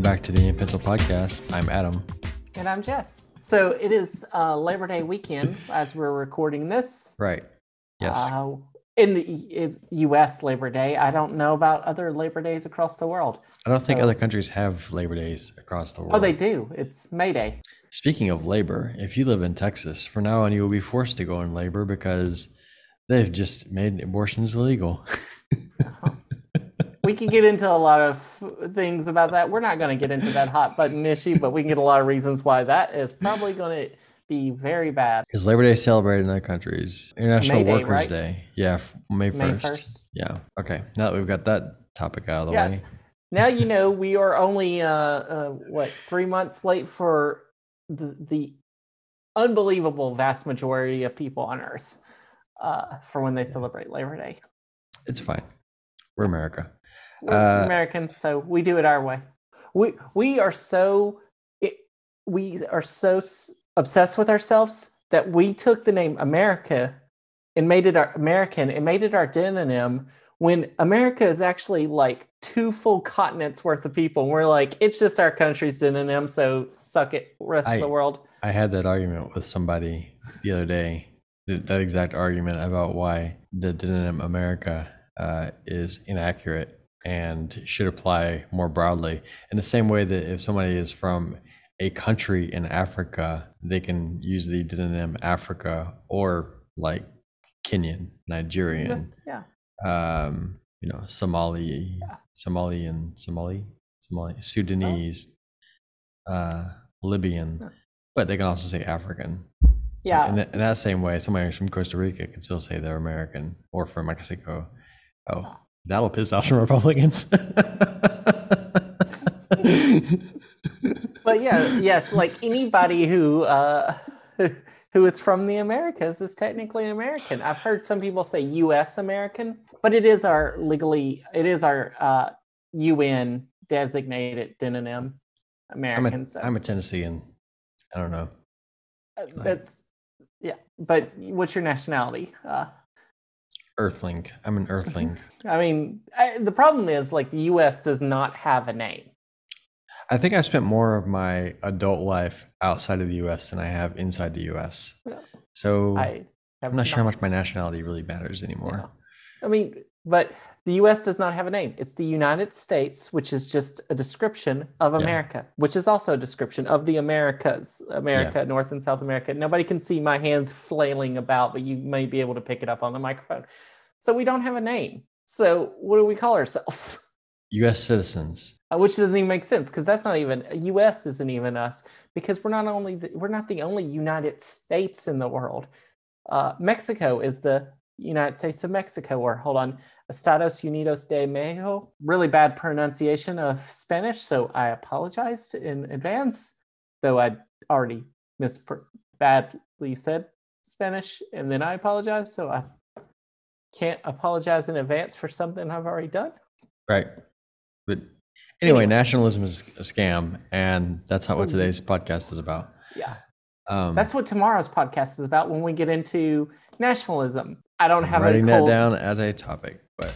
welcome back to the In Pencil Podcast. I'm Adam. And I'm Jess. So it is uh, Labor Day weekend as we're recording this. Right. Yes. Uh, in the U.S. Labor Day, I don't know about other Labor Days across the world. I don't think so- other countries have Labor Days across the world. Oh, they do. It's May Day. Speaking of labor, if you live in Texas, for now on you will be forced to go in labor because they've just made abortions illegal. We could get into a lot of things about that. We're not going to get into that hot button issue, but we can get a lot of reasons why that is probably going to be very bad. Is Labor Day celebrated in other countries? International May Day, Workers right? Day. Yeah, May 1st. May 1st. Yeah. Okay. Now that we've got that topic out of the Yes. way. Now you know we are only uh, uh what three months late for the the unbelievable vast majority of people on Earth uh, for when they celebrate Labor Day. It's fine. We're America. We're Uh, Americans, so we do it our way. We we are so it, we are so s- obsessed with ourselves that we took the name America and made it our American and made it our demonym when America is actually like two full continents worth of people. And we're like, it's just our country's demonym, so suck it, rest I- of the world. I had that argument with somebody the other day. That exact argument about why the demonym America uh, is inaccurate and should apply more broadly. In the same way that if somebody is from a country in Africa, they can use the demonym Africa or like Kenyan, Nigerian, Yeah. um, you know, Somali, Somalian, Somali, Somali, Sudanese, uh, Libyan, Yeah. but they can also say African. So Yeah. in, that- in that same way, somebody from Costa Rica can still say they're American or from Mexico. Oh, that'll piss off some Republicans. but yeah, yes, like anybody who uh, who is from the Americas is technically an American. I've heard some people say U.S. American, but it is our legally, it is our uh, UN designated demonym I'm American. a, so I'm a Tennessean. I don't know. uh, that's yeah. But what's your nationality? Uh, Earthling. I'm an Earthling. I mean, I, the problem is like the U.S. does not have a name. I think I spent more of my adult life outside of the U.S. than I have inside the U.S. So I I'm not sure how much my nationality really matters anymore. Yeah. I mean, but the US does not have a name. It's the United States, which is just a description of Yeah. America, which is also a description of the Americas, America, North and South America. Nobody can see my hands flailing about, but you may be able to pick it up on the microphone. So we don't have a name. So what do we call ourselves? U.S. citizens. Uh, Which doesn't even make sense because that's not even U.S. isn't even us because we're not only the, we're not the only United States in the world. Uh, Mexico is the United States of Mexico, or hold on, Estados Unidos de Mexico. Really bad pronunciation of Spanish, so I apologize in advance. Though I already mispr badly said Spanish, and then I apologize, so I can't apologize in advance for something I've already done. Right. But anyway, Anyway. nationalism is a scam, and that's not what today's podcast is about. Yeah. Um, That's what tomorrow's podcast is about when we get into nationalism. I don't I'm have a writing that down as a topic, but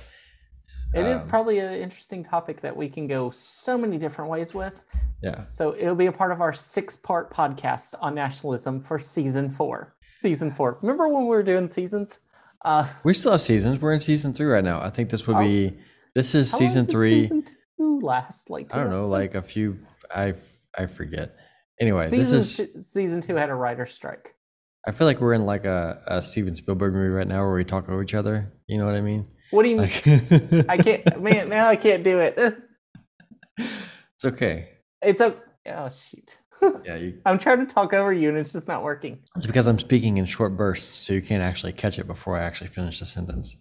It is um, probably an interesting topic that we can go so many different ways with. yeah. So it'll be a part of our six-part podcast on nationalism for season four. Season four. Remember when we were doing seasons? Uh, We still have seasons. We're in season three right now. I think this would Oh. be this is how season three. Season two last like two I don't know, like a few. I I forget. Anyway, season this is. two, season two had a writer strike. I feel like we're in like a, a Steven Spielberg movie right now where we talk over each other. You know what I mean? What do you mean? I can't, man. Now I can't do it. it's okay. It's a oh shoot. Yeah, you, I'm trying to talk over you and it's just not working. it's because I'm speaking in short bursts, so you can't actually catch it before I actually finish the sentence.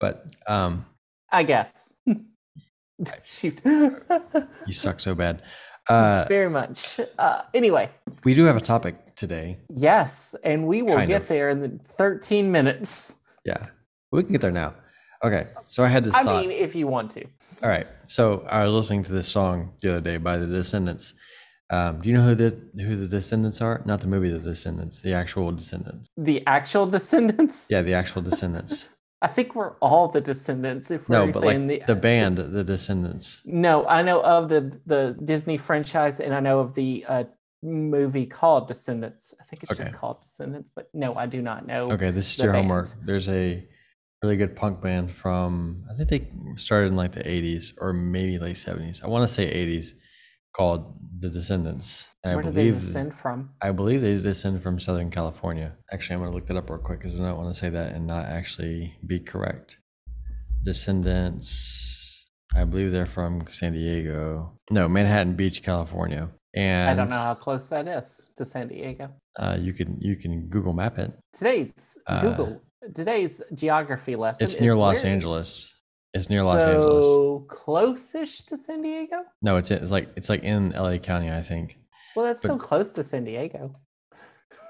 But um, I guess. Shoot. you suck so bad. Uh, Very much. Uh, anyway, we do have a topic today. yes, and we will Kind get of. there in the 13 minutes. Yeah, we can get there now. Okay, so I had this I thought. mean, if you want to. All right. So I was listening to this song the other day by the Descendents. Um, do you know who the who the Descendents are? Not the movie The Descendants, the actual Descendents. The actual descendants? Yeah, the actual Descendents. I think we're all the descendants. If No, we're like saying the, the band, The Descendents. no, I know of the the Disney franchise, and I know of the uh, movie called Descendants. I think it's just called Descendants, but no, I do not know. Okay, this is the your homework. There's a really good punk band from I think they started in like the 80s or maybe late 70s. I want to say 80s called The Descendents. And Where I do they descend from? I believe they descend from Southern California. Actually, I'm going to look that up real quick because I don't want to say that and not actually be correct. Descendents, I believe they're from San Diego. No, Manhattan Beach, California. And I don't know how close that is to San Diego. Uh, you can you can Google Map it. Today's Uh, Google. Today's geography lesson. It's near Los Angeles. It's near Los Angeles. So close-ish to San Diego. No, it's it's like it's like in LA County, I think. Well, that's But- so close to San Diego,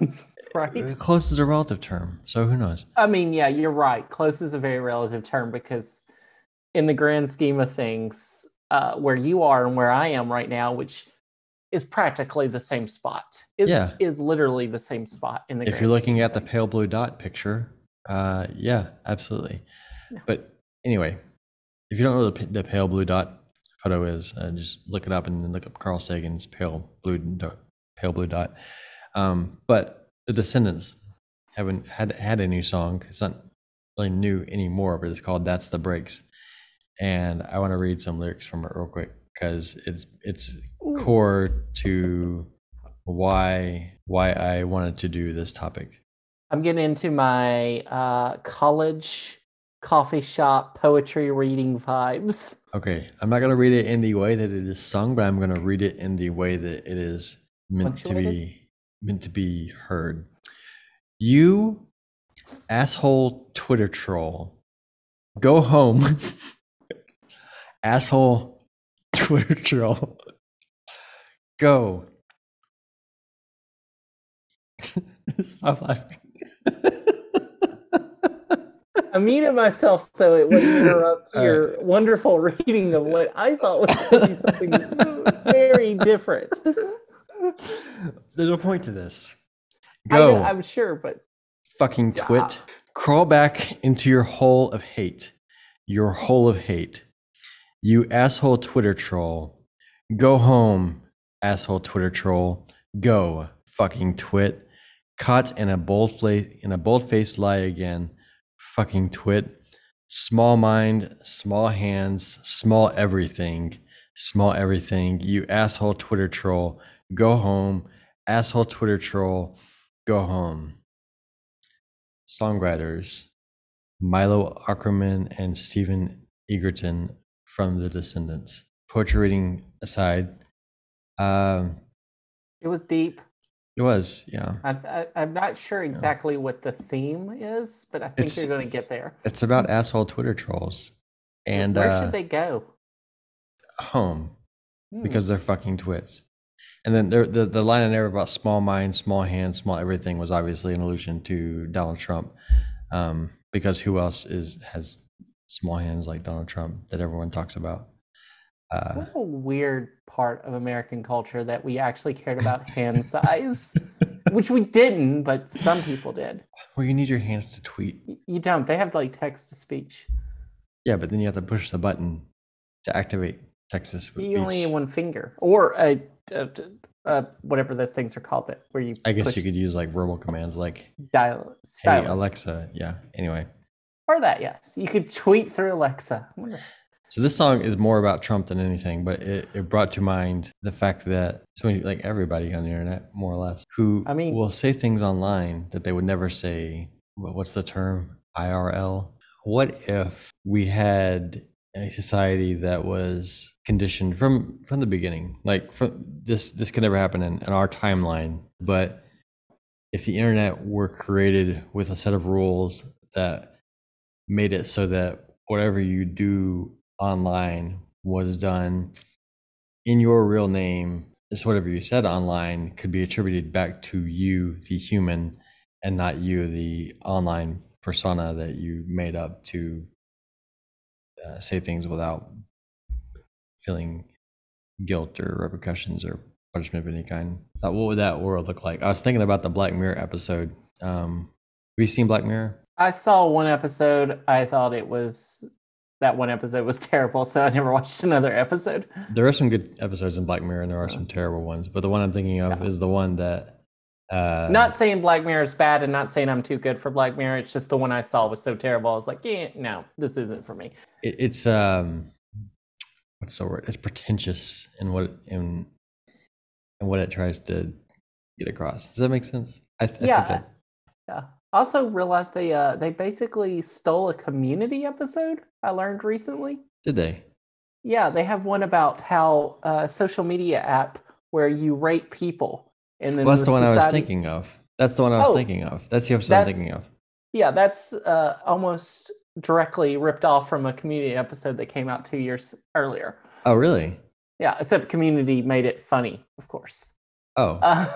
right? Uh, Close is a relative term, so who knows? I mean, yeah, you're right. Close is a very relative term because, in the grand scheme of things, uh, where you are and where I am right now, which is practically the same spot, is Yeah. is literally the same spot in the. If you're looking at the pale blue dot picture, uh, yeah, absolutely. But anyway, if you don't know what the, the pale blue dot photo is, uh, just look it up and then look up Carl Sagan's pale blue dot, pale blue dot. Um, but the Descendents haven't had had a new song. It's not really new anymore, but it's called "That's the Breaks." And I want to read some lyrics from it real quick because it's it's Ooh. core to why why I wanted to do this topic. I'm getting into my uh, college coffee shop poetry reading vibes. Okay, I'm not gonna read it in the way that it is sung, but I'm gonna read it in the way that it is meant to be meant to be heard. You asshole Twitter troll, go home. asshole Twitter troll, go. Stop laughing. I muted myself so it wouldn't interrupt right. your wonderful reading of what I thought was going to be something very different. There's a point to this. I Go. know, I'm sure, but fucking Stop. twit. Crawl back into your hole of hate. Your hole of hate. You asshole Twitter troll. Go home, asshole Twitter troll. Go, fucking twit. Caught in a bold fla- in a bold faced lie again. Fucking twit. Small mind, small hands, small everything. Small everything. You asshole Twitter troll. Go home, asshole Twitter troll. Go home songwriters Milo Aukerman and Stephen Egerton from The Descendents. Poetry reading aside, um, it was deep. It was, yeah. I, I'm not sure exactly what the theme is, but I think It's- you're going to get there. It's about asshole Twitter trolls and Where uh, should they go? home Hmm. because they're fucking twits. And then there, the the line in there about small mind, small hand, small everything was obviously an allusion to Donald Trump, um, because who else is has small hands like Donald Trump that everyone talks about? Uh, What a weird part of American culture that we actually cared about hand size, which we didn't, but some people did. well, you need your hands to tweet. You don't. They have like text to speech. Yeah, but then you have to push the button to activate text Texas. You only need one finger, or a, a, a whatever those things are called that where you. I guess you could use like verbal commands like dial "Hey. Alexa." Yeah. Anyway, or that. Yes, you could tweet through Alexa. So this song is more about Trump than anything, but it, it brought to mind the fact that so many, like everybody on the internet, more or less, who I mean- will say things online that they would never say. What's the term? IRL. What if we had a society that was conditioned from from the beginning like from this this could never happen in, in our timeline but if the internet were created with a set of rules that made it so that whatever you do online was done in your real name is whatever you said online could be attributed back to you the human and not you the online persona that you made up to uh, say things without feeling guilt or repercussions or punishment of any kind. Thought, what would that world look like? I was thinking about the Black Mirror episode. Um, have you seen Black Mirror? I saw one episode. I thought it was that one episode was terrible, so I never watched another episode. There are some good episodes in Black Mirror, and there are some terrible ones. But the one I'm thinking of Yeah. is the one that. Uh, not saying Black Mirror is bad, and not saying I'm too good for Black Mirror. It's just the one I saw was so terrible. I was like, yeah, no, this isn't for me. it, it's um, what's the word? It's pretentious in what it- in and what it tries to get across. Does that make sense? I, th- I Yeah. think that, Yeah. Also realized they uh they basically stole a community episode. I learned recently. did they? Yeah, they have one about how uh, social media app where you rate people, and then Well, that's the, one I was thinking of. That's the one I was Oh, thinking of. That's the episode I'm thinking of. Yeah, that's uh, almost directly ripped off from a community episode that came out two years earlier. Oh, really? Yeah, except community made it funny, of course. Oh, Uh,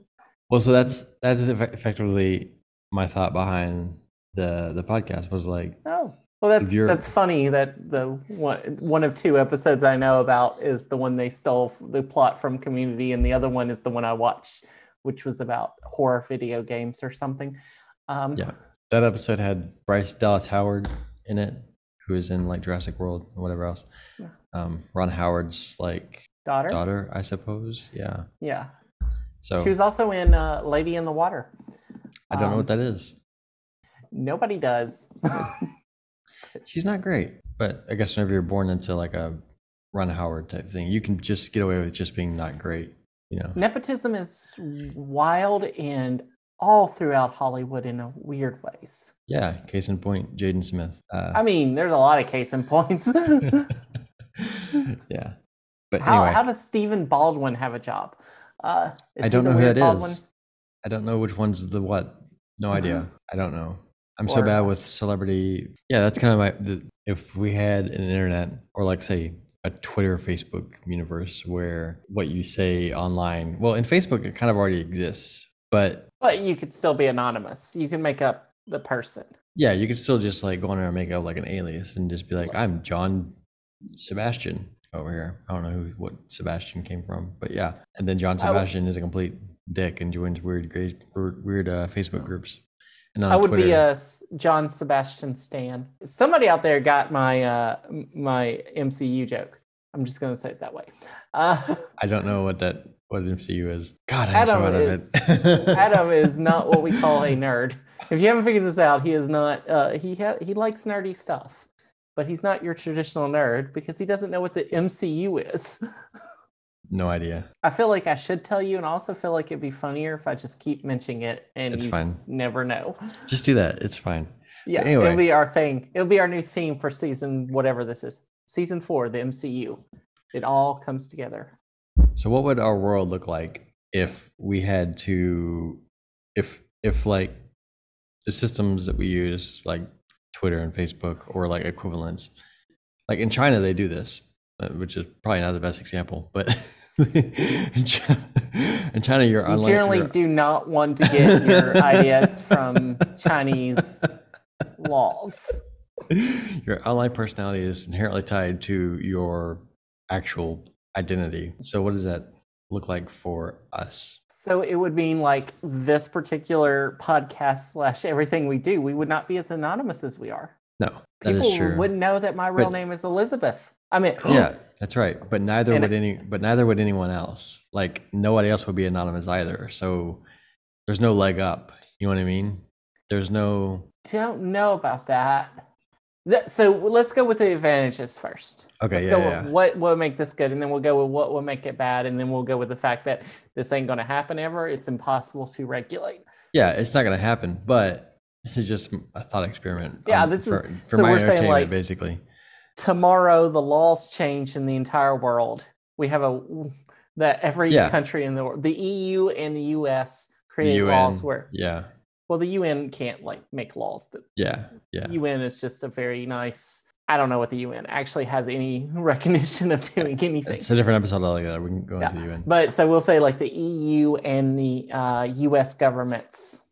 well, so that's that's effectively my thought behind the the podcast was like, oh, well, that's that's funny that the one one of two episodes I know about is the one they stole the plot from Community, and the other one is the one I watched, which was about horror video games or something. Um, Yeah. that episode had Bryce Dallas Howard in it, who is in like Jurassic World and whatever else. Yeah. Um, Ron Howard's like daughter. daughter, I suppose. Yeah. Yeah, So she was also in uh, Lady in the Water. I don't know um, what that is. Nobody does. She's not great, but I guess whenever you're born into like a Ron Howard type thing, you can just get away with just being not great. You know. Nepotism is wild and all throughout Hollywood in a weird ways. Yeah. Case in point, Jaden Smith. Uh, I mean, there's a lot of case in points. yeah. But how, anyway, how does Stephen Baldwin have a job? Uh, is I don't know who weird that Baldwin? is. I don't know which one's the what. No idea. I don't know. I'm so bad with celebrity. Yeah, that's kind of my. The, if we had an internet, or like say a Twitter, Facebook universe, where what you say online, well, in Facebook it kind of already exists, but But you could still be anonymous. You can make up the person. yeah, you could still just like go on there and make up like an alias and just be like, I'm John Sebastian over here. I don't know who what Sebastian came from, but yeah. And then John Sebastian is a complete dick and joins weird, great, weird, weird uh, Facebook groups. I would be a John Sebastian Stan. Somebody out there got my uh, my MCU joke. I'm just gonna say it that way. Uh, I don't know what that what MCU is. God, I'm so Adam out of it. Adam is not what we call a nerd. If you haven't figured this out, he is not. Uh, he ha- he likes nerdy stuff, but he's not your traditional nerd because he doesn't know what the MCU is. no idea. I feel like I should tell you, and I also feel like it'd be funnier if I just keep mentioning it and It's you fine. never know. Just do that. It's fine. Yeah, anyway. it'll be our thing. It'll be our new theme for season whatever this is. Season four, the MCU. It all comes together. So what would our world look like if we had to if if like the systems that we use like Twitter and Facebook or like equivalents like in China they do this uh, which is probably not the best example but in, China, you're You generally you're- do not want to get your ideas from Chinese laws. your online personality is inherently tied to your actual identity. So what does that look like for us? So it would mean like this particular podcast slash everything we do, we would not be as anonymous as we are. No, that is People true. wouldn't know that my real But- name is Elizabeth. I mean, yeah, that's right. But neither would any. But neither would anyone else. Like nobody else would be anonymous either. So there's no leg up. You know what I mean? There's no. don't know about that. So let's go with the advantages first. Okay, Let's yeah, go yeah. with what will make this good, and then we'll go with what will make it bad, and then we'll go with the fact that this ain't going to happen ever. It's impossible to regulate. Yeah, it's not gonna happen. But this is just a thought experiment. Yeah, um, this is- for, for so my we're saying, entertainment, like- basically. Tomorrow, the laws change in the entire world. We have a that every Yeah. country in the world, the EU and the US, create UN. laws where Yeah, well, the UN can't like make laws. that yeah, yeah. UN is just a very nice. I don't know what the UN actually has any recognition of doing anything. It's a different episode altogether. We can go Yeah, into the UN. But so we'll say like the EU and the uh, US governments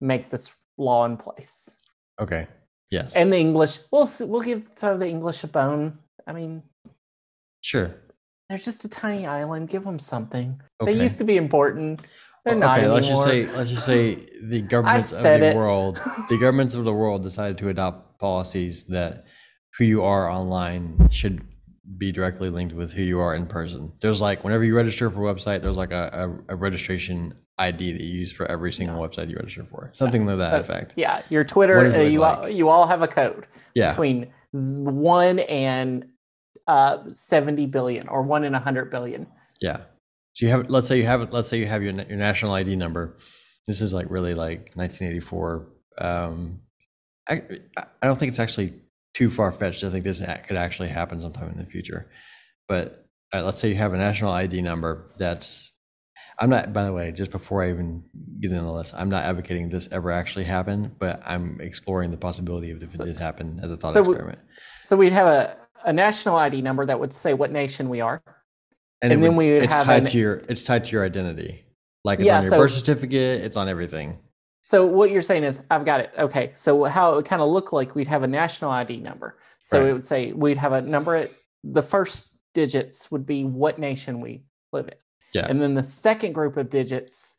make this law in place, Okay. Yes. and the English we'll we'll give throw the English a bone. I mean, sure. they're just a tiny island. Give them something. Okay. They used to be important. They're okay, not let's just say let's just say the governments of the it. world, the governments of the world decided to adopt policies that who you are online should be directly linked with who you are in person. There's like whenever you register for a website, there's like a, a, a registration ID that you use for every single website you register for. Something to that effect. Yeah, your Twitter, What does it uh, you all, you all have a code Yeah. between one and uh, seventy billion, or one in a hundred billion. Yeah. So you have, let's say you have, let's say you have your your national ID number. This is like really like 1984. Um, I I don't think it's actually too far fetched. I think this could actually happen sometime in the future. But uh, let's say you have a national ID number that's. I'm not. By the way, just before I even get into this, I'm not advocating this ever actually happen, but I'm exploring the possibility of if it did happen as a thought so we- experiment. So we'd have a, a national ID number that would say what nation we are. And, and then we would it's have tied an- to your it's tied to your identity. Like it's Yeah, on your so- birth certificate, it's on everything. So what you're saying is, I've got it. Okay. So how it would kind of look like we'd have a national ID number. So Right. it would say we'd have a number. At, the first digits would be what nation we live in. Yeah. And then the second group of digits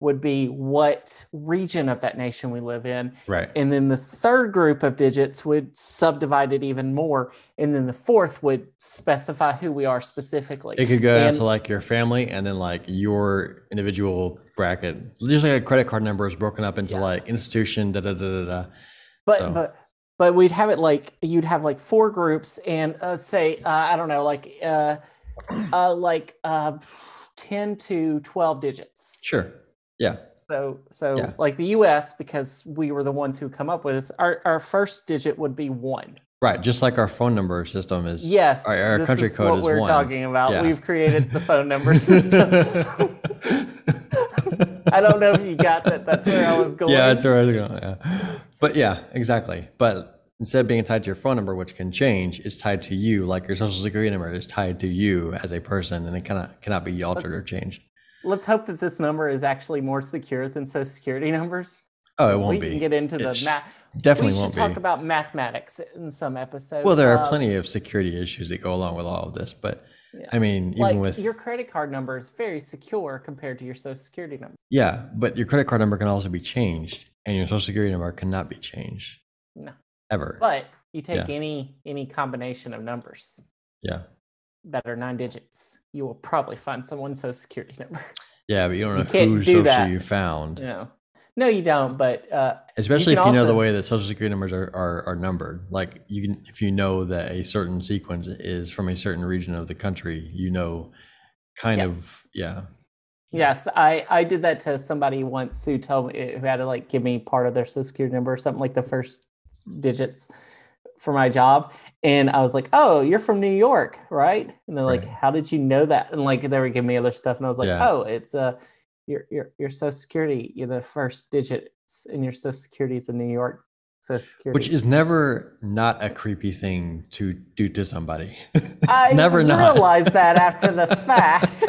would be what region of that nation we live in. Right. And then the third group of digits would subdivide it even more. And then the fourth would specify who we are specifically. It could go down to like your family and then like your individual bracket. Usually a credit card number is broken up into Yeah. like institution, da da da da da. but So- but but we'd have it like you'd have like four groups and uh, say uh, I don't know like uh, uh, like uh, ten to twelve digits. Sure. Yeah. So so Yeah. like the U.S. because we were the ones who come up with this. Our our first digit would be one. Right. Just like our phone number system is Yes, our, our country is code what is we're one. talking about. Yeah. We've created the phone number system. I don't know if you got that. That's where I was going. Yeah, that's where I was going. Yeah. But yeah, exactly. But instead of being tied to your phone number, which can change, it's tied to you, like your social security number is tied to you as a person and it cannot cannot be altered Let's- or changed. Let's hope that this number is actually more secure than Social Security numbers. Oh, it won't we be. can get into the math. Definitely we should won't talk be. about mathematics in some episode. well, there are Uh, plenty of security issues that go along with all of this, but Yeah. I mean, even Like with your credit card number is very secure compared to your social security number. yeah, but your credit card number can also be changed, and your social security number cannot be changed No. Ever. But you take Yeah. any any combination of numbers yeah, that are nine digits, you will probably find someone's social security number. yeah, but you don't know whose do social that. you found, no. No, you don't, but uh, especially if can you know the way that social security numbers are, are are numbered. Like you can, if you know that a certain sequence is from a certain region of the country, you know, kind Yes. of yeah, Yes, I I did that to somebody once who told me who had to like give me part of their social security number or something like the first digits for my job, and I was like, "Oh, you're from New York, right?" And they're like, Right. "How did you know that?" And like they were giving me other stuff, and I was like, Yeah. "Oh, it's uh, your your your social security, you're the first digits in your social security is in New York social security." which is never not a creepy thing to do to somebody. I never not. realized that after the fact.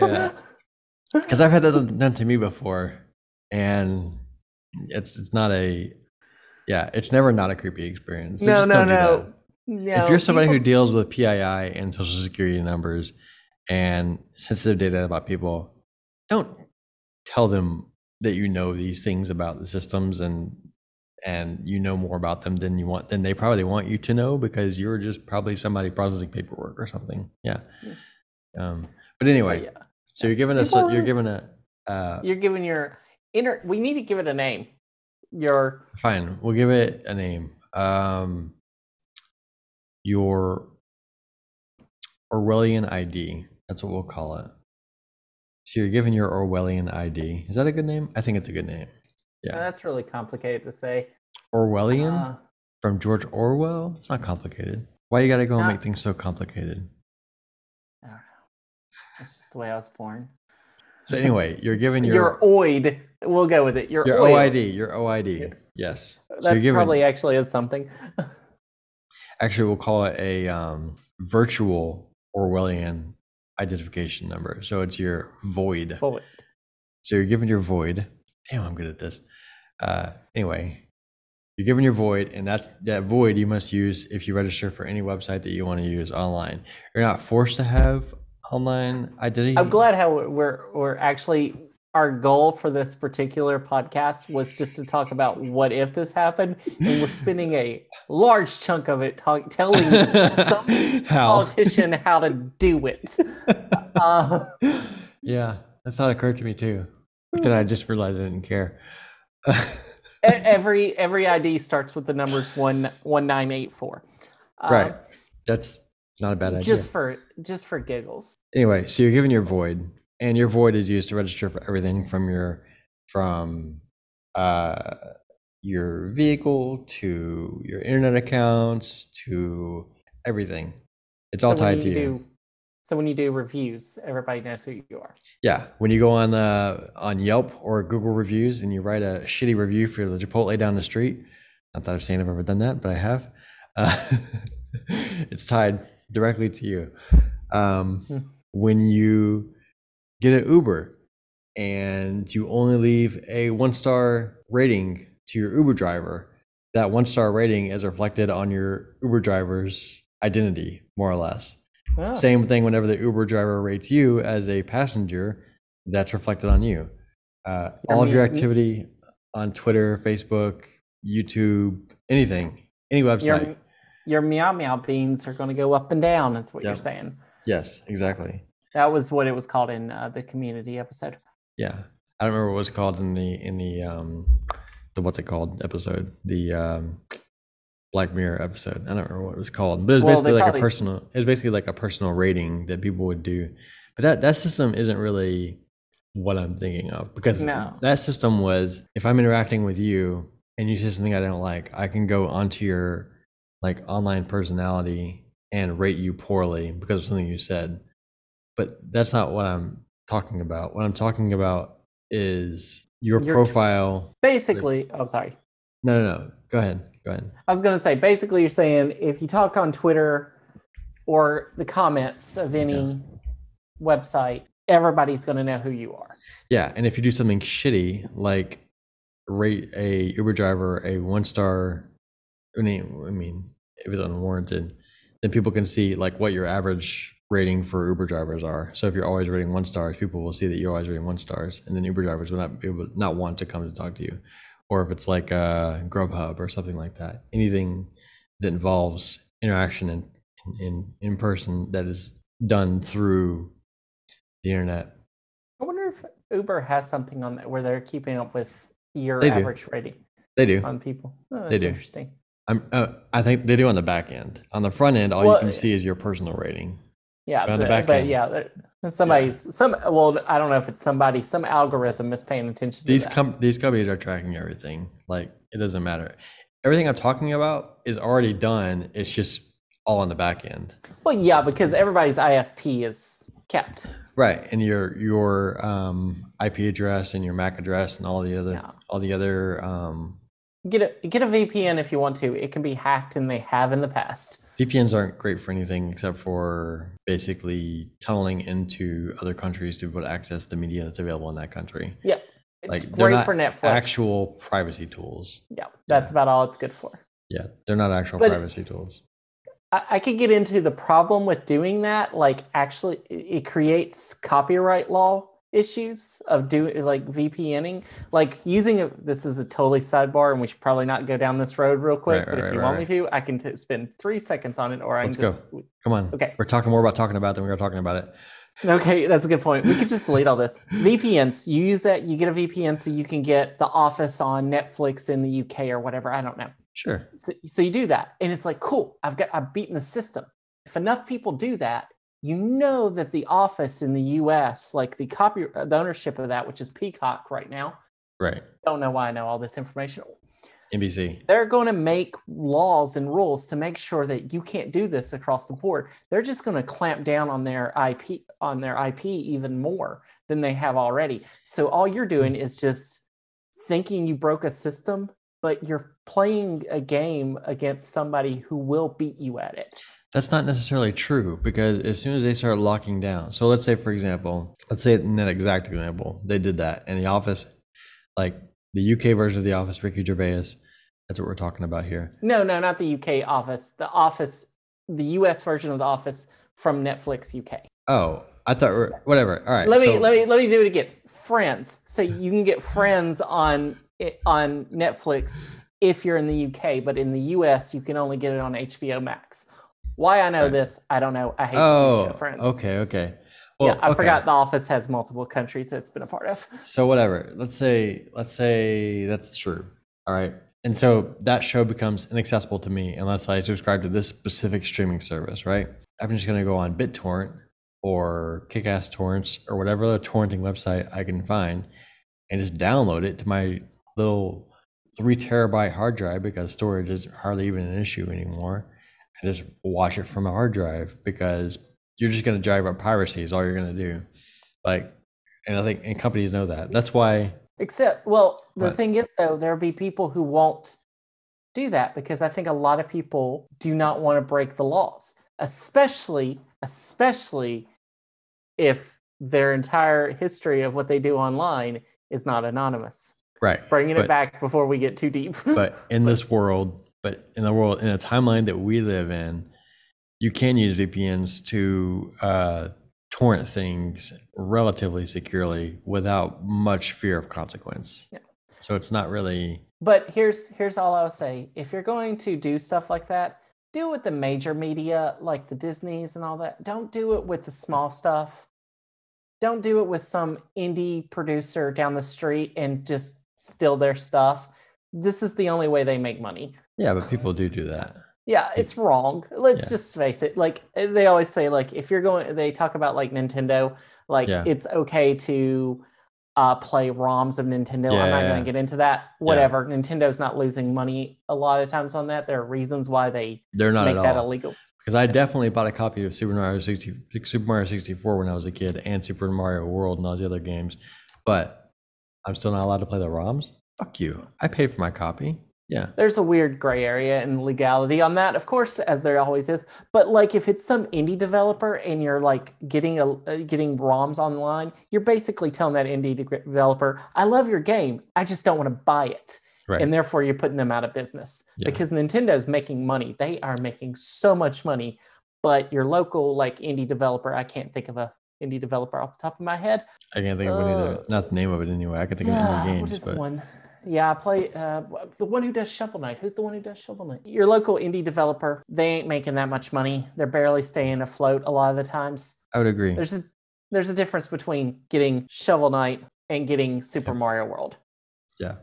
yeah. because I've had that done to me before, and it's it's not a yeah, it's never not a creepy experience. No, no, no, no. if you're somebody who deals with PII and social security numbers and sensitive data about people, don't tell them that you know these things about the systems and and you know more about them than you want than they probably want you to know because you're just probably somebody processing paperwork or something. Yeah. Um, but anyway, yeah. so you're giving us People you're giving a uh, You're giving your inner. We need to give it a name. Your Fine, we'll give it a name. Um, your Orwellian ID. That's what we'll call it. So you're given your Orwellian ID. Is that a good name? I think it's a good name. Yeah. that's really complicated to say. Orwellian Uh, from George Orwell. It's not complicated. Why you got to go and make things so complicated? I don't know. That's just the way I was born. So anyway, you're giving your Your, oid. We'll go with it. Your, your oid. OID. Your OID. Yes. That given. probably actually is something. Actually, we'll call it a um, virtual Orwellian identification number. So it's your void. Void. So you're given your void. Damn, I'm good at this. Uh, anyway, you're given your void, and that's that void you must use if you register for any website that you want to use online. You're not forced to have online identity. I'm glad how we're we're actually our goal for this particular podcast was just to talk about what if this happened, and we're spending a large chunk of it talk, telling some How? politician how to do it. Uh, yeah, that thought occurred to me too. But then I just realized I didn't care. every every ID starts with the numbers one one nine eight four. Uh, right. That's not a bad idea. Just for just for giggles. anyway, so you're given your void, and your void is used to register for everything from your from uh your vehicle to your internet accounts to everything. It's all So when tied to you. do- so when you do reviews, everybody knows who you are. Yeah, when you go on uh, on Yelp or Google reviews and you write a shitty review for the Chipotle down the street, not that I've seen I've ever done that, but I have. Uh, it's tied directly to you. Um, Hmm. when you get an Uber and you only leave a one star rating to your Uber driver, that one star rating is reflected on your Uber driver's identity, more or less. Oh, Same thing whenever the Uber driver rates you as a passenger, that's reflected on you. Uh, all of your activity on Twitter, Facebook, YouTube, anything, any website. Your MeowMeowBeenz are going to go up and down. Is what you're saying. yes, exactly. That was what it was called in uh, the community episode. Yeah, I don't remember what it was called in the in the um the what's it called episode the um Black Mirror episode. I don't remember what it was called, but it was Well, basically like probably- a personal. It was basically like a personal rating that people would do, but that that system isn't really what I'm thinking of because No. that system was if I'm interacting with you and you say something I don't like, I can go onto your like online personality and rate you poorly because of something you said. But that's not what I'm talking about. What I'm talking about is your Your profile. Basically, oh sorry, No, no, no. Go ahead. Go ahead. I was going to say basically you're saying if you talk on Twitter or the comments of any website, everybody's going to know who you are. Yeah, and if you do something shitty like rate a Uber driver a one star, I mean, I mean, if it's unwarranted, then people can see like what your average rating for Uber drivers are. So if you're always rating one stars, people will see that you're always rating one stars, and then Uber drivers will not be able, not want to come to talk to you. Or if it's like uh, Grubhub or something like that, anything that involves interaction in in in person that is done through the internet. I wonder if Uber has something on that where they're keeping up with your They do. average rating They do. on people. Oh, that's They do. interesting. I'm, uh, I think they do on the back end. On the front end, all Well, you can see is your personal rating. Yeah, But but, back but end. yeah, somebody's some. Well, I don't know if it's somebody. Some algorithm is paying attention to These that. com- these companies are tracking everything. Like it doesn't matter. Everything I'm talking about is already done. It's just all on the back end, well, yeah, because everybody's ISP is kept. right? And your your um, IP address and your MAC address and all the other Yeah. all the other um, Get a get a VPN if you want to. It can be hacked, and they have in the past. VPNs aren't great for anything except for basically tunneling into other countries to be able to access the media that's available in that country. Yeah, it's Like, great not for Netflix. Actual privacy tools. Yeah, that's about all it's good for. Yeah, they're not actual But- privacy tools. I, I could get into the problem with doing that. Like, actually, it creates copyright law issues of doing like VPNing. Like using a. This is a totally sidebar, and we should probably not go down this road real quick. Right, but right, if right, you want me to, I can t- spend three seconds on it, or I Let's can go. just. Come on. Okay. We're talking more about talking about than we are talking about it. Okay, that's a good point. We could just delete all this. VPNs. You use that. You get a VPN so you can get The Office on Netflix in the UK or whatever. I don't know. Sure. So, so you do that, and it's like, cool. I've got. I've beaten the system. If enough people do that, you know that the Office in the U.S., like the copy, uh, the ownership of that, which is Peacock right now. Right. Don't know why I know all this information. NBC. They're going to make laws and rules to make sure that you can't do this across the board. They're just going to clamp down on their IP on their IP even more than they have already. So all you're doing is just thinking you broke a system, but you're playing a game against somebody who will beat you at it. That's not necessarily true because as soon as they start locking down, so let's say, for example, let's say in that exact example, they did that in The Office, like the UK version of The Office, Ricky Gervais. That's what we're talking about here. No, no, not the UK office. The office, the US version of the office from Netflix UK. Oh, I thought whatever. All right. let me so- let me let me do it again. Friends. So you can get Friends on eh, on Netflix if you're in the UK, but in the US you can only get it on HBO Max. Why I know this, I don't know. I hate the TV Oh, show Friends. okay, okay. yeah, I okay. forgot The Office has multiple countries that it's been a part of. So whatever. Let's say let's say that's true. All right. And so that show becomes inaccessible to me unless I subscribe to this specific streaming service, right? I'm just gonna go on BitTorrent or Kickass Torrents or whatever other torrenting website I can find and just download it to my little three terabyte hard drive because storage is hardly even an issue anymore. And just watch it from a hard drive because you're just gonna drive up piracy is all you're gonna do. Like and I think and companies know that. That's why Except, well, the What? thing is, though, there'll be people who won't do that because I think a lot of people do not want to break the laws, especially, especially if their entire history of what they do online is not anonymous. right. Bringing But- it back before we get too deep. But in this world, but in the world in a timeline that we live in, you can use VPNs to uh, torrent things relatively securely without much fear of consequence. Yeah. So it's not really But here's here's all I'll say. If you're going to do stuff like that, do it with the major media like the Disneys and all that. Don't do it with the small stuff. Don't do it with some indie producer down the street and just steal their stuff. This is the only way they make money. yeah, but people do do that. Yeah, it's wrong. Let's Yeah. just face it. Like eh, they always say, like if you're going, they talk about like Nintendo. Like Yeah. it's okay to uh, play ROMs of Nintendo. I'm not Yeah. going to get into that. Whatever. Nintendo's not losing money a lot of times on that. There are reasons why they They're not make that all. illegal. Because I definitely bought a copy of Super Mario 60, Super Mario 64 when I was a kid, and Super Mario World and all the other games. But I'm still not allowed to play the ROMs. Fuck you! I paid for my copy. Yeah, There's a weird gray area in legality on that, of course, as there always is. But like, if it's some indie developer and you're like getting a uh, getting ROMs online, you're basically telling that indie de- developer, "I love your game, I just don't want to buy it." right. and therefore you're putting them out of business Yeah. because Nintendo's making money. They are making so much money, but your local like indie developer, I can't think of a indie developer off the top of my head. I can't think of any of Uh, the, not the name of it anyway. I can think yeah, of any what games, is the but one? Yeah, I play uh, the one who does Shovel Knight. Who's the one who does Shovel Knight? Your local indie developer. They ain't making that much money. They're barely staying afloat a lot of the times. I would agree. There's a there's a difference between getting Shovel Knight and getting Super Mario World. Yeah.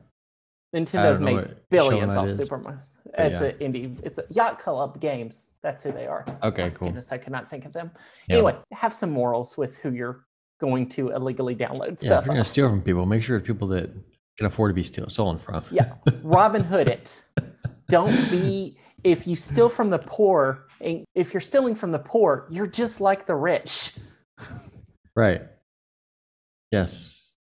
Nintendo's made billions off is, Super Mario. It's yeah. a indie. It's a Yacht Club Games. That's who they are. Okay, cool. Goodness, I could not think of them. Yeah. Anyway, have some morals with who you're going to illegally download Yeah, if stuff. you're gonna steal from people, make sure it's people that can afford to be steal, stolen from. Yeah, Robin Hood it. Don't be. If you steal from the poor, and if you're stealing from the poor, you're just like the rich. Right. Yes.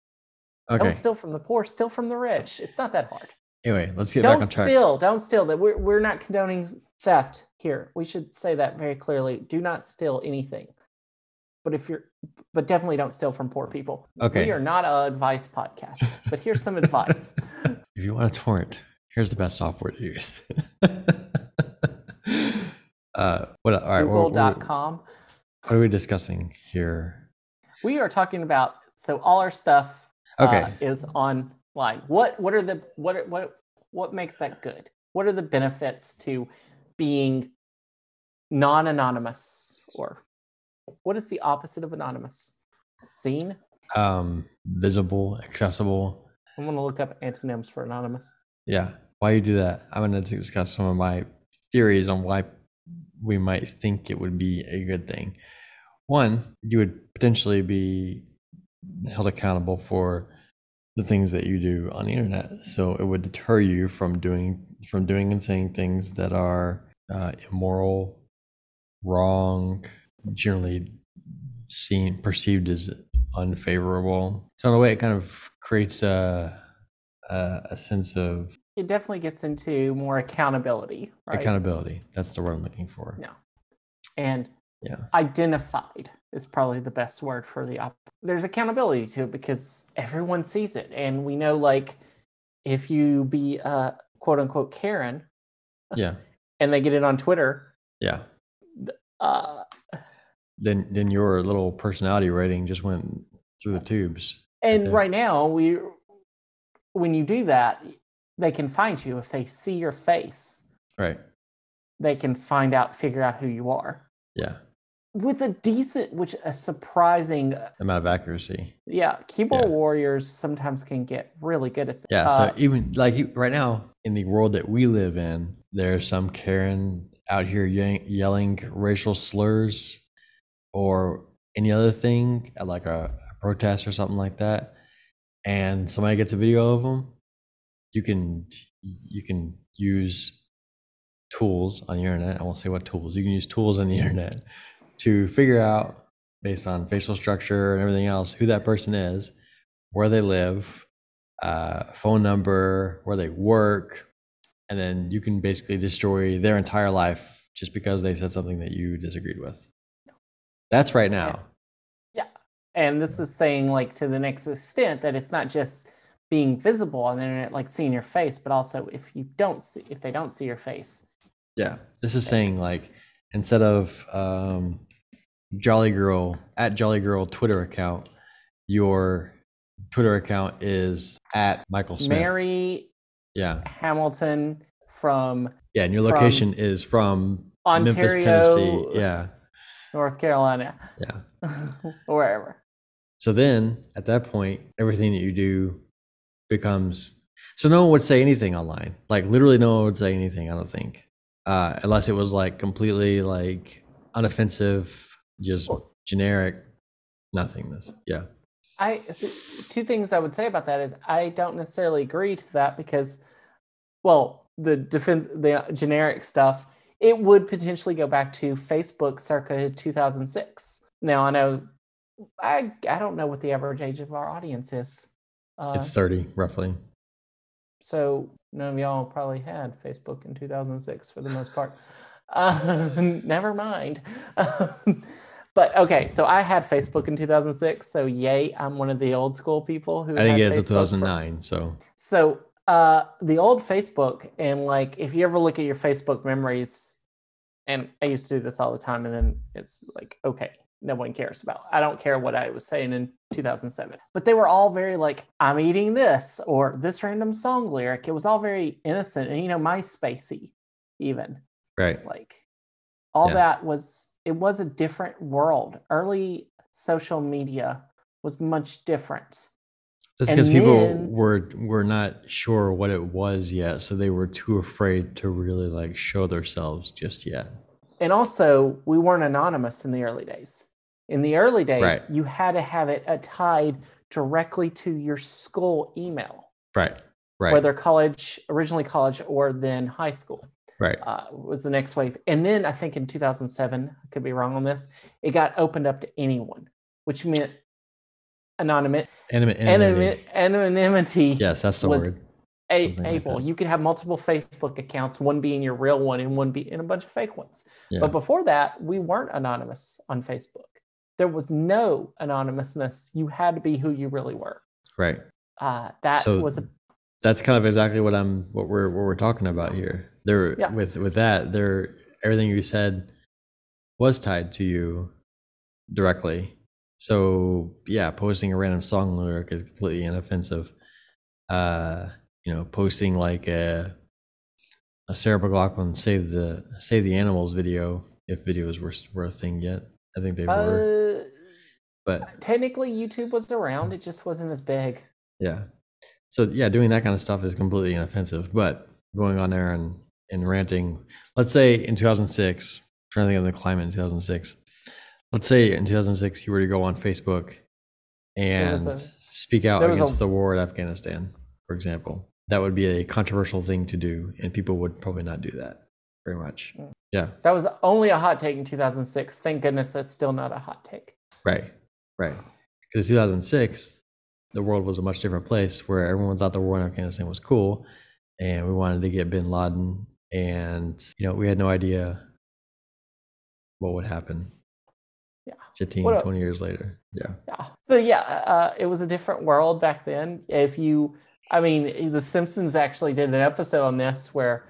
Okay. Don't steal from the poor. Steal from the rich. It's not that hard. Anyway, let's get back don't on track. steal don't steal that we're, we're not condoning theft here we should say that very clearly do not steal anything but if you're but definitely don't steal from poor people Okay. we are not a advice podcast but here's some advice If you want a torrent, here's the best software to use. uh, what? All right. what- what- google.com What are we discussing here? we are talking about so all our stuff Okay. uh, is online what what are the what what what makes that good what are the benefits to being non-anonymous or what is the opposite of anonymous seen Um, visible, accessible. i'm going to look up antonyms for anonymous Yeah. Why you do that? I'm going to discuss some of my theories on why we might think it would be a good thing. One, you would potentially be held accountable for the things that you do on the internet. So it would deter you from doing from doing and saying things that are uh, immoral, wrong, generally seen perceived as unfavorable. So in a way, it kind of creates a a, a sense of it definitely gets into more accountability right accountability. That's the word I'm looking for. Yeah. and Yeah. identified is probably the best word for the op- there's accountability to it because everyone sees it and we know like if you be a quote unquote karen Yeah. and they get it on twitter Yeah. uh then then your little personality rating just went through the tubes. And right now, we when you do that, they can find you if they see your face. Right. They can find out, figure out who you are Yeah. with a decent, which a surprising, Amount of accuracy. yeah. Keyboard Yeah. warriors sometimes can get really good at that. Yeah. Uh, so even like you- right now in the world that we live in, there's some Karen out here ye- yelling racial slurs or any other thing like a, a protest or something like that, and somebody gets a video of them. You can you can use tools on the internet. I won't say what tools. You can use tools on the internet to figure out based on facial structure and everything else who that person is, where they live, uh, phone number, where they work, and then you can basically destroy their entire life just because they said something that you disagreed with. That's right now. Yeah. And this is saying like to the next extent that it's not just being visible on the internet, like seeing your face, but also if you don't see, if they don't see your face, Yeah, this is saying like instead of um, Jolly Girl at Jolly Girl Twitter account, your Twitter account is at Michael Smith. Mary Yeah, Hamilton from yeah, and your location is from Memphis, Ontario, Tennessee. Yeah, North Carolina, yeah. or wherever. So then at that point, everything that you do becomes so no one would say anything online. Like literally no one would say anything, I don't think. Uh, unless it was like completely like unoffensive, just generic nothingness. Yeah. I so two things I would say about that is I don't necessarily agree to that because, well, the defense, the generic stuff, it would potentially go back to Facebook circa 2006. Now I know, I I don't know what the average age of our audience is, uh, It's 30 roughly. so none of y'all probably had Facebook in 2006 for the most part. Uh, never mind. but okay, so I had Facebook in 2006. So yay, I'm one of the old school people who I didn't had get it Facebook until for- 2009. So so uh, the old Facebook, and like if you ever look at your Facebook memories, and I used to do this all the time, and then it's like, okay, no one cares about. I don't care what I was saying in 2007, but they were all very like, I'm eating this or this random song lyric. It was all very innocent and you know, MySpacey, even right. like all Yeah. that was. It was a different world. Early social media was much different. That's because people were were not sure what it was yet, so they were too afraid to really like show themselves just yet. And also, we weren't anonymous in the early days. In the early days, Right. you had to have it uh, tied directly to your school email, Right. Right. whether college, originally college, or then high school right. uh, was the next wave. And then I think in 2007, I could be wrong on this, it got opened up to anyone, which meant anonymity. Anonymity. anonymity. Anonymity Yes, that's the word. a- something like able. you could have multiple Facebook accounts, one being your real one and one being a bunch of fake ones. Yeah. But before that, we weren't anonymous on Facebook. There was no anonymousness. You had to be who you really were. right. Uh, that So was a That's kind of exactly what I'm what we're what we're talking about here. There Yeah. with with that, there everything you said was tied to you directly. So yeah, posting a random song lyric is completely inoffensive. Uh, you know, posting like a a Sarah McLachlan save the save the animals video if videos were were a thing yet. I think they were, uh, but technically YouTube was around. It just wasn't as big. Yeah. So yeah, doing that kind of stuff is completely inoffensive. But going on there and, and ranting, let's say in 2006, trying to think of the climate in 2006. Let's say in 2006 you were to go on Facebook and a- speak out was a- against the war in Afghanistan, for example. That would be a controversial thing to do, and people would probably not do that very much. Mm. Yeah. That was only a hot take in 2006. Thank goodness that's still not a hot take. Right, right. Because 2006, the world was a much different place where everyone thought the war in Afghanistan was cool, and we wanted to get Bin Laden, and you know we had no idea what would happen. Yeah. 15, a- 20 years later. Yeah, Yeah. So yeah, uh, it was a different world back then. If you, I mean, The Simpsons actually did an episode on this where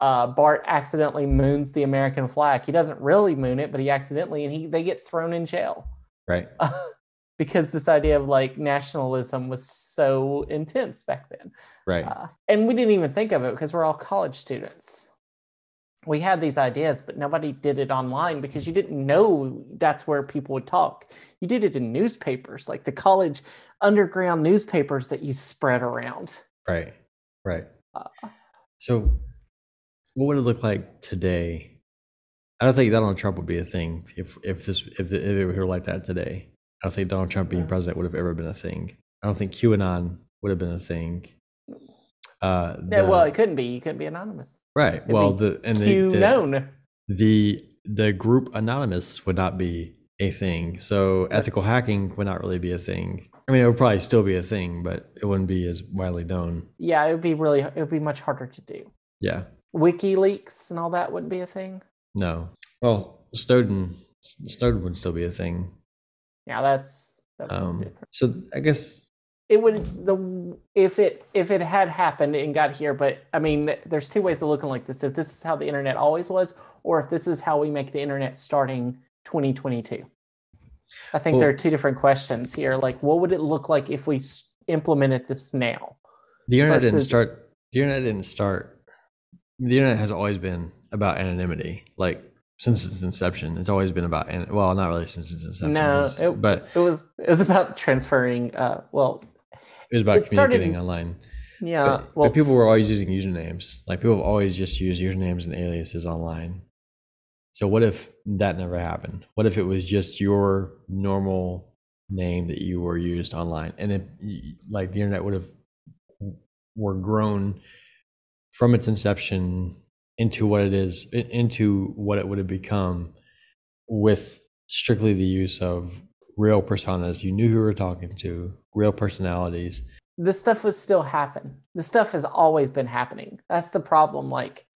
uh, Bart accidentally moons the American flag. He doesn't really moon it, but he accidentally, and he they get thrown in jail Right. because this idea of like nationalism was so intense back then. Right. Uh, and we didn't even think of it because we're all college students. We had these ideas, but nobody did it online because you didn't know that's where people would talk. You did it in newspapers, like the college underground newspapers that you spread around. Right. Right. Uh, So, what would it look like today? I don't think Donald Trump would be a thing if if this if, if it were like that today. I don't think Donald Trump being president would have ever been a thing. I don't think QAnon would have been a thing. Uh, the- well, it couldn't be. You couldn't be anonymous. right. it'd Well, the and the, the, known. the the group anonymous would not be a thing. So That's ethical true. hacking would not really be a thing. I mean, it would probably still be a thing, but it wouldn't be as widely known. Yeah, it would be really. It would be much harder to do. Yeah. WikiLeaks and all that wouldn't be a thing. No. Well, Snowden Snowden would still be a thing. Yeah, that's that's Um, different. so I guess it would the if it if it had happened and got here but i mean there's two ways of looking like this if this is how the internet always was or if this is how we make the internet starting 2022 i think there are two different questions here like what would it look like if we s- implemented this now the internet didn't start. The internet didn't start. The internet has always been about anonymity. Like since its inception, it's always been about. Well, not really since its inception. No, it- but it was it was about transferring uh well it was about it started communicating in- online. yeah but, well but people were always using usernames. Like people have always just used usernames and aliases online. So what if that never happened? What if it was just your normal name that you were used online, and it like the internet would have were grown from its inception into what it is into what it would have become with strictly the use of real personas you knew who you were talking to real personalities this stuff was still happen. This stuff has always been happening. That's the problem. Like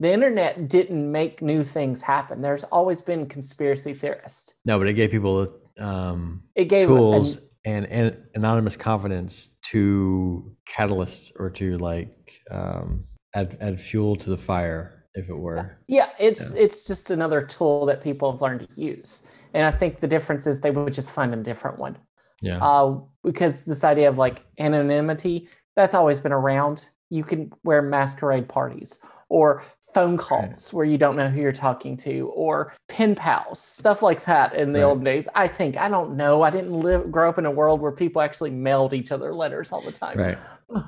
the internet didn't make new things happen. There's always been conspiracy theorists. No, but it gave people um, It gave an- tools and, and anonymous confidence to catalysts or to like um, add, add fuel to the fire, if it were. yeah, it's it's just another tool that people have learned to use. And I think the difference is they would just find a different one. Yeah. Uh, because this idea of like anonymity, that's always been around. You can wear masquerade parties or phone calls where you don't know who you're talking to or pen pals, stuff like that in the Right. old days. I think, I don't know. I didn't live, grow up in a world where people actually mailed each other letters all the time. right.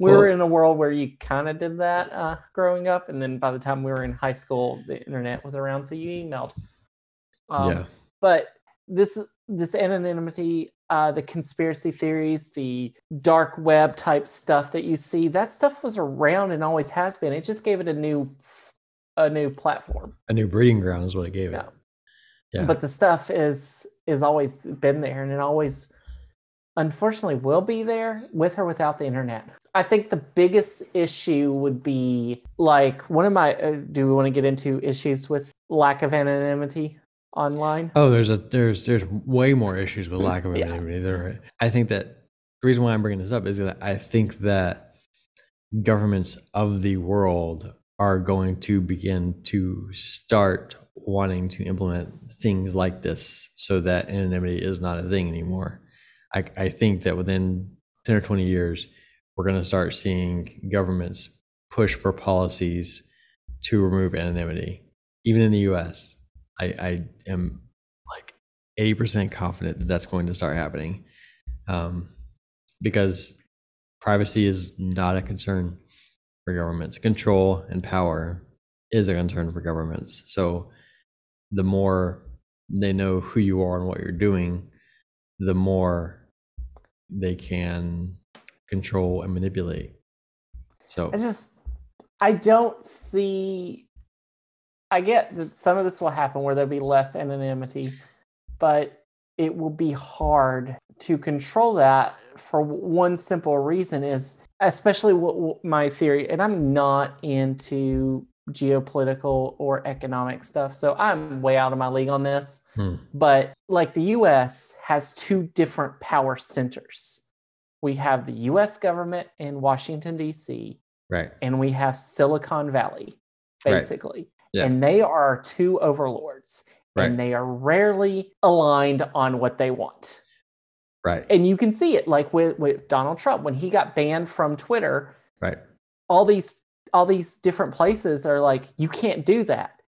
We were in a world where you kind of did that uh, growing up. And then by the time we were in high school, the internet was around. So you emailed. Um, yeah. But this this anonymity uh the conspiracy theories the dark web type stuff that you see that stuff was around and always has been it just gave it a new a new platform A new breeding ground is what it gave it. Yeah. Yeah. but the stuff is is always been there and it always unfortunately will be there with or without the internet i think the biggest issue would be like one of my uh, do we want to get into issues with lack of anonymity online Oh, there's a there's there's way more issues with hmm. lack of Yeah. anonymity. There, I think that the reason why I'm bringing this up is that I think that governments of the world are going to begin to start wanting to implement things like this, so that anonymity is not a thing anymore. I I think that within ten or twenty years, we're going to start seeing governments push for policies to remove anonymity, even in the U.S. I, I am like 80% confident that that's going to start happening um, because privacy is not a concern for governments. Control and power is a concern for governments. So the more they know who you are and what you're doing, the more they can control and manipulate. So I just I don't see I get that some of this will happen where there'll be less anonymity, but it will be hard to control that for one simple reason is especially what, my theory and I'm not into geopolitical or economic stuff so I'm way out of my league on this Hmm. but like the US has two different power centers we have the US government in Washington DC right, and we have Silicon Valley. Basically. Yeah. And they are two overlords. Right. And they are rarely aligned on what they want. Right. And you can see it like with, with Donald Trump when he got banned from Twitter, Right. all these all these different places are like, you can't do that.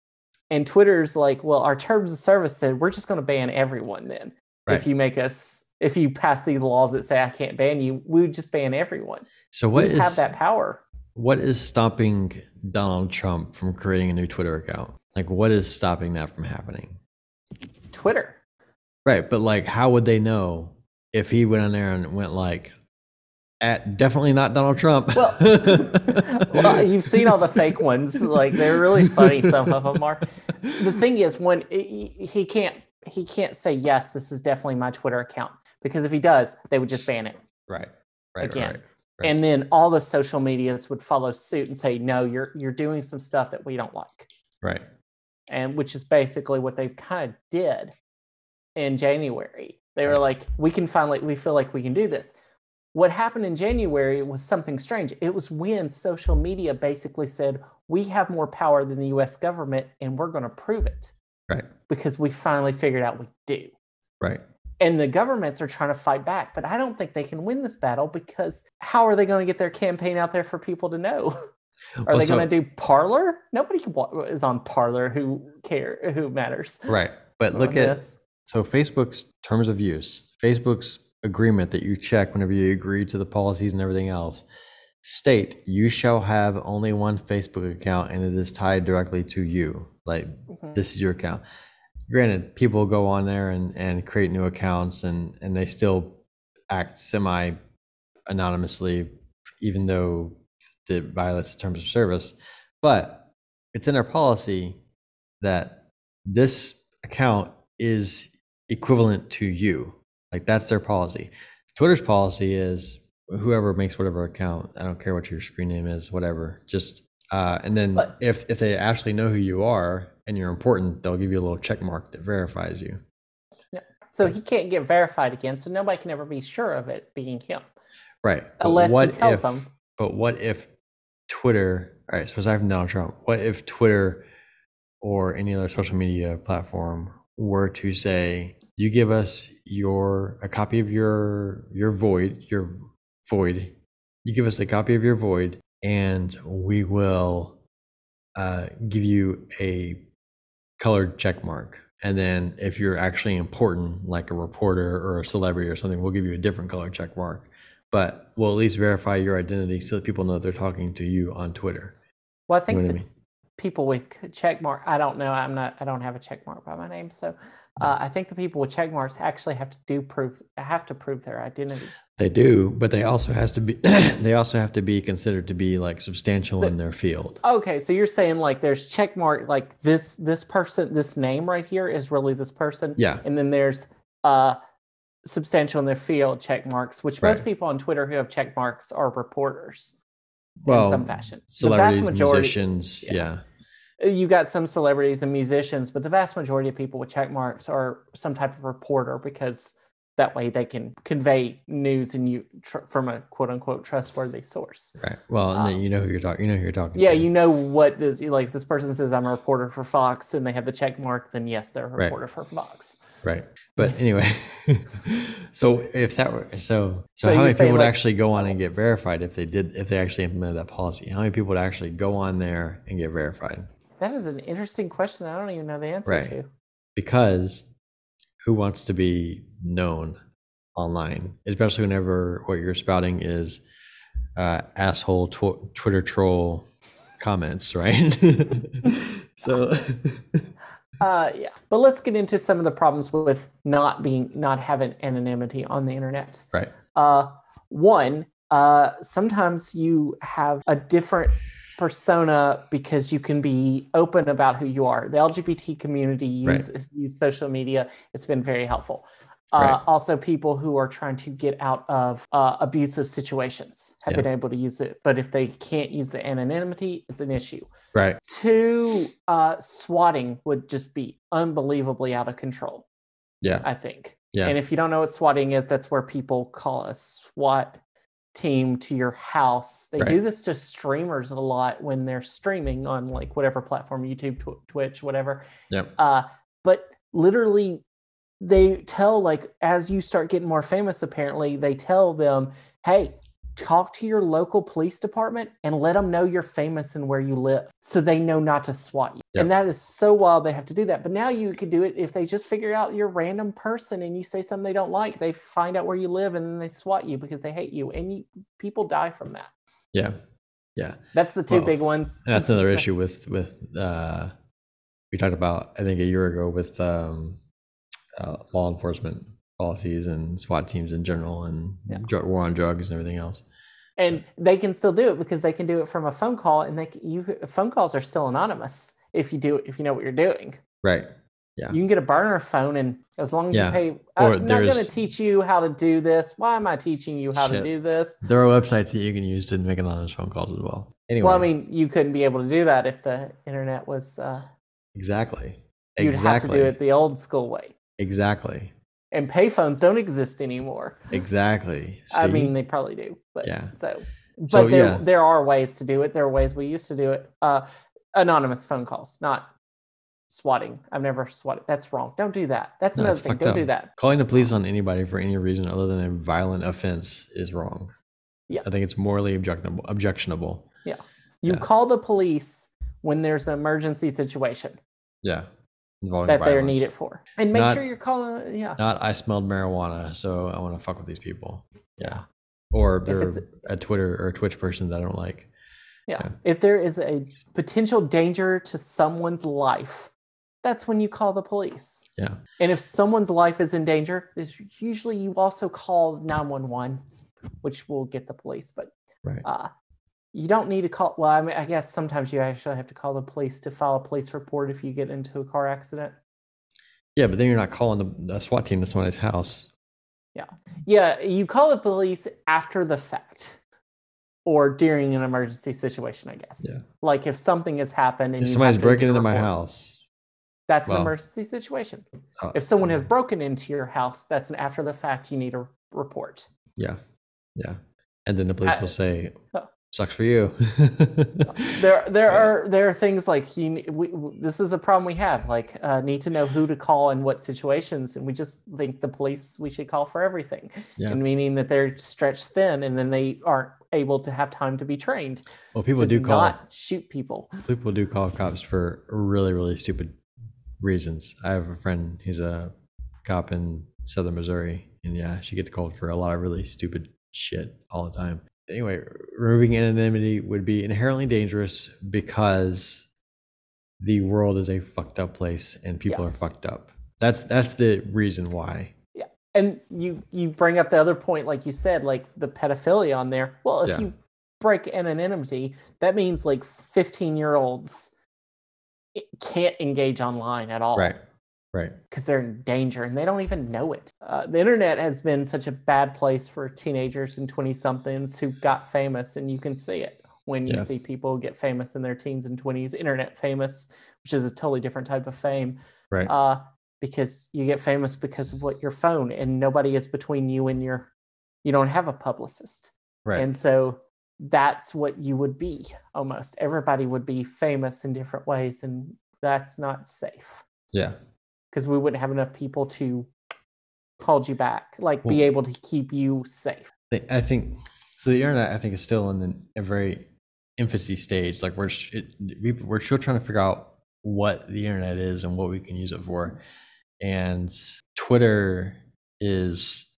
And Twitter's like, well, our terms of service said we're just going to ban everyone then. Right. If you make us, if you pass these laws that say I can't ban you, we would just ban everyone. So what we is have that power. What is stopping Donald Trump from creating a new Twitter account? Like what is stopping that from happening? Twitter. Right, but like how would they know if he went on there and went like at definitely not Donald Trump? Well, well, you've seen all the fake ones. Like they're really funny. Some of them are. The thing is, when he can't he can't say yes, this is definitely my Twitter account because if he does, they would just ban it. right. Right. Again. Right. Right. and then all the social medias would follow suit and say no you're you're doing some stuff that we don't like Right. and which is basically what they've kind of did in january they were like we can finally we feel like we can do this what happened in january was something strange it was when social media basically said we have more power than the us government and we're going to prove it Right. because we finally figured out we do Right. And the governments are trying to fight back but i don't think they can win this battle because how are they going to get their campaign out there for people to know are Well, they so- going to do Parler nobody is on Parler who care who matters Right. But look at this. so Facebook's terms of use, Facebook's agreement that you check whenever you agree to the policies and everything else state you shall have only one Facebook account and it is tied directly to you. Like Mhm. this is your account. Granted, people go on there and, and create new accounts and, and they still act semi anonymously, even though it violates the terms of service. But it's in our policy that this account is equivalent to you. Like that's their policy. Twitter's policy is whoever makes whatever account, I don't care what your screen name is, whatever, just uh, and then But- if if they actually know who you are and you're important, they'll give you a little check mark that verifies you. Yeah. so he can't get verified again so nobody can ever be sure of it being him Right. Unless he what tells if- them But what if Twitter, all right, so aside from Donald Trump, what if Twitter or any other social media platform were to say, you give us your a copy of your your void, your void, you give us a copy of your void, and we will uh, give you a colored check mark. And then if you're actually important, like a reporter or a celebrity or something, we'll give you a different color check mark but we'll at least verify your identity so that people know they're talking to you on Twitter. well i You think know what I mean? people with check mark i don't know i'm not i don't have a check mark by my name so uh, i think the people with check marks actually have to do proof have to prove their identity They do, but they also has to be they also have to be considered to be like substantial So- in their field. Okay, so you're saying like there's check mark like this this person this name right here is really this person. Yeah. And then there's uh substantial in their field check marks, which most people on Twitter who have check marks are reporters Well, in some fashion. The Celebrities, vast majority musicians, yeah. yeah. you got some celebrities and musicians, but the vast majority of people with check marks are some type of reporter because that way they can convey news and you tr- from a quote unquote trustworthy source. right. Well, and then Um, you know who you're talking. You know who you're talking. Yeah, to. you know what this like. This person says I'm a reporter for Fox, and they have the check mark. Then yes, they're a Right. reporter for Fox. Right. But anyway, so if that were so, so, So how many people would like, actually go on and get verified if they did if they actually implemented that policy? How many people would actually go on there and get verified? That is an interesting question. I don't even know the answer Right. to. because who wants to be known online, especially whenever what you're spouting is uh, asshole tw- Twitter troll comments, right? so, Uh, yeah, but let's get into some of the problems with not being not having anonymity on the internet. right, Uh, one, uh, sometimes you have a different persona because you can be open about who you are. The LGBT community use, use social media. It's been very helpful. Uh, Right. Also, people who are trying to get out of uh, abusive situations have Yeah. been able to use it. But if they can't use the anonymity, it's an issue. right, Two, uh, swatting would just be unbelievably out of control. yeah, I think. yeah, And if you don't know what swatting is, that's where people call a SWAT team to your house. They Right. do this to streamers a lot when they're streaming on like whatever platform, YouTube, Tw- Twitch, whatever. Yep. Uh, but literally, they tell like as you start getting more famous, apparently they tell them, "Hey, talk to your local police department and let them know you're famous and where you live, so they know not to swat you." Yep. And that is so wild they have to do that. But now you could do it if they just figure out you're a random person and you say something they don't like. They find out where you live and then they swat you because they hate you, and you, people die from that. Yeah. Yeah. That's the two Well, big ones. That's another issue with with uh we talked about I think a year ago with um uh, law enforcement policies and SWAT teams in general and Yeah. dr- war on drugs and everything else. and they can still do it because they can do it from a phone call and they you phone calls are still anonymous if you do if you know what you're doing Right. Yeah. you can get a burner phone and as long as Yeah. you pay Or i'm not going to teach you how to do this why am i teaching you how to do this There are websites that you can use to make anonymous phone calls as well. Anyway, well i mean you couldn't be able to do that if the internet was uh, exactly. you'd exactly. have to do it the old school way Exactly. and payphones don't exist anymore Exactly. i mean they probably do but Yeah. so but So, there, yeah. there are ways to do it there are ways we used to do it uh anonymous phone calls not swatting i've never swatted that's wrong don't do that that's No, another thing don't up. do that calling the police on anybody for any reason other than a violent offense is wrong. Yeah. I think it's morally objectionable. Objectionable. Yeah. you Yeah. call the police when there's an emergency situation Yeah. That they're needed for and make Not- sure you're calling yeah Not I smelled marijuana, so I want to fuck with these people. Yeah. Yeah. Or they're a Twitter or a Twitch person that I don't like. yeah Yeah. if there is a potential danger to someone's life that's when you call the police Yeah. And if someone's life is in danger, is usually you also call 911, which will get the police. But Right. uh, you don't need to call. Well, I mean, I guess sometimes you actually have to call the police to file a police report if you get into a car accident. Yeah, but then you're not calling the, the SWAT team to somebody's house. Yeah, yeah you call the police after the fact or during an emergency situation, I guess. Yeah. Like if something has happened and If you somebody's breaking into my house. that's an emergency situation. uh, If someone has broken into your house, that's an after the fact you need a report. Yeah. Yeah. And then the police I- will say, uh, sucks for you. there there are there are things like you we, this is a problem we have like uh, need to know who to call in what situations and we just think the police we should call for everything. Yeah. and meaning that they're stretched thin and then they aren't able to have time to be trained well, people do call not shoot people. People do call cops for really really stupid reasons. I have a friend who's a cop in southern missouri and yeah she gets called for a lot of really stupid shit all the time anyway removing anonymity would be inherently dangerous because the world is a fucked up place and people Yes. are fucked up that's that's the reason why Yeah. and you you bring up the other point like you said like the pedophilia on there well if Yeah. you break anonymity that means like 15 year olds can't engage online at all right right because they're in danger and they don't even know it. Uh, the internet has been such a bad place for teenagers and 20 somethings who got famous, and you can see it when you Yeah. see people get famous in their teens and 20s, internet famous, which is a totally different type of fame. right Uh, because you get famous because of what your phone, and nobody is between you and your, you don't have a publicist. right And so that's what you would be almost. Everybody would be famous in different ways, and that's not safe yeah because we wouldn't have enough people to hold you back, like be able to keep you safe. I- I think so. The internet, I think, is still in the, a very infancy stage. Like we're it, we, we're still trying to figure out what the internet is and what we can use it for. And Twitter is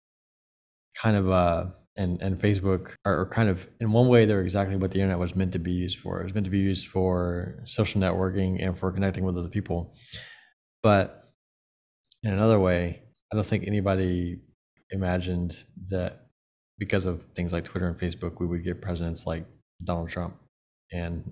kind of a and and Facebook are, are kind of in one way they're exactly what the internet was meant to be used for. It was meant to be used for social networking and for connecting with other people. But in another way, I don't think anybody imagined that because of things like Twitter and Facebook, we would get presidents like Donald Trump. And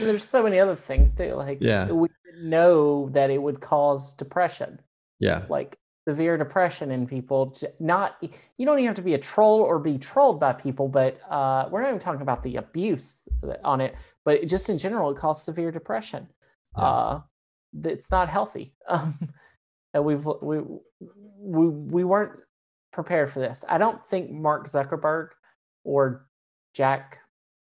there's so many other things too. Like Yeah. we didn't know that it would cause depression, yeah, like severe depression in people. Not you don't even have to be a troll or be trolled by people, but uh, we're not even talking about the abuse on it, but just in general, it causes severe depression. Yeah. Uh, it's not healthy. And we've we we we weren't prepared for this. I don't think Mark Zuckerberg or Jack,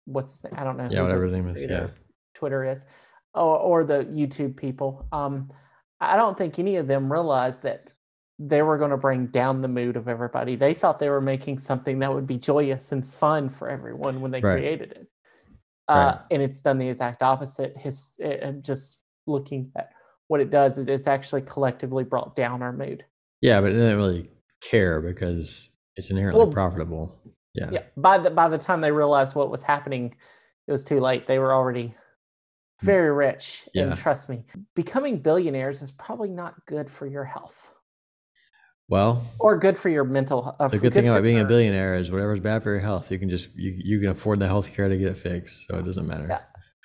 what's his name? I don't know. Yeah, whatever his name is. Yeah. Twitter is, or, or the YouTube people. Um, I don't think any of them realized that they were going to bring down the mood of everybody. They thought they were making something that would be joyous and fun for everyone when they Right. created it. Uh, Right. And it's done the exact opposite. His uh, just looking at what it does, is it is actually collectively brought down our mood. Yeah, but it didn't really care because it's inherently Well, profitable. Yeah. yeah by the by the time they realized what was happening it was too late they were already very rich. Yeah. and trust me becoming billionaires is probably not good for your health Well, or good for your mental uh, the good thing about being a billionaire is whatever's bad for your health, you can just you you can afford the health care to get it fixed, so it doesn't matter. Yeah.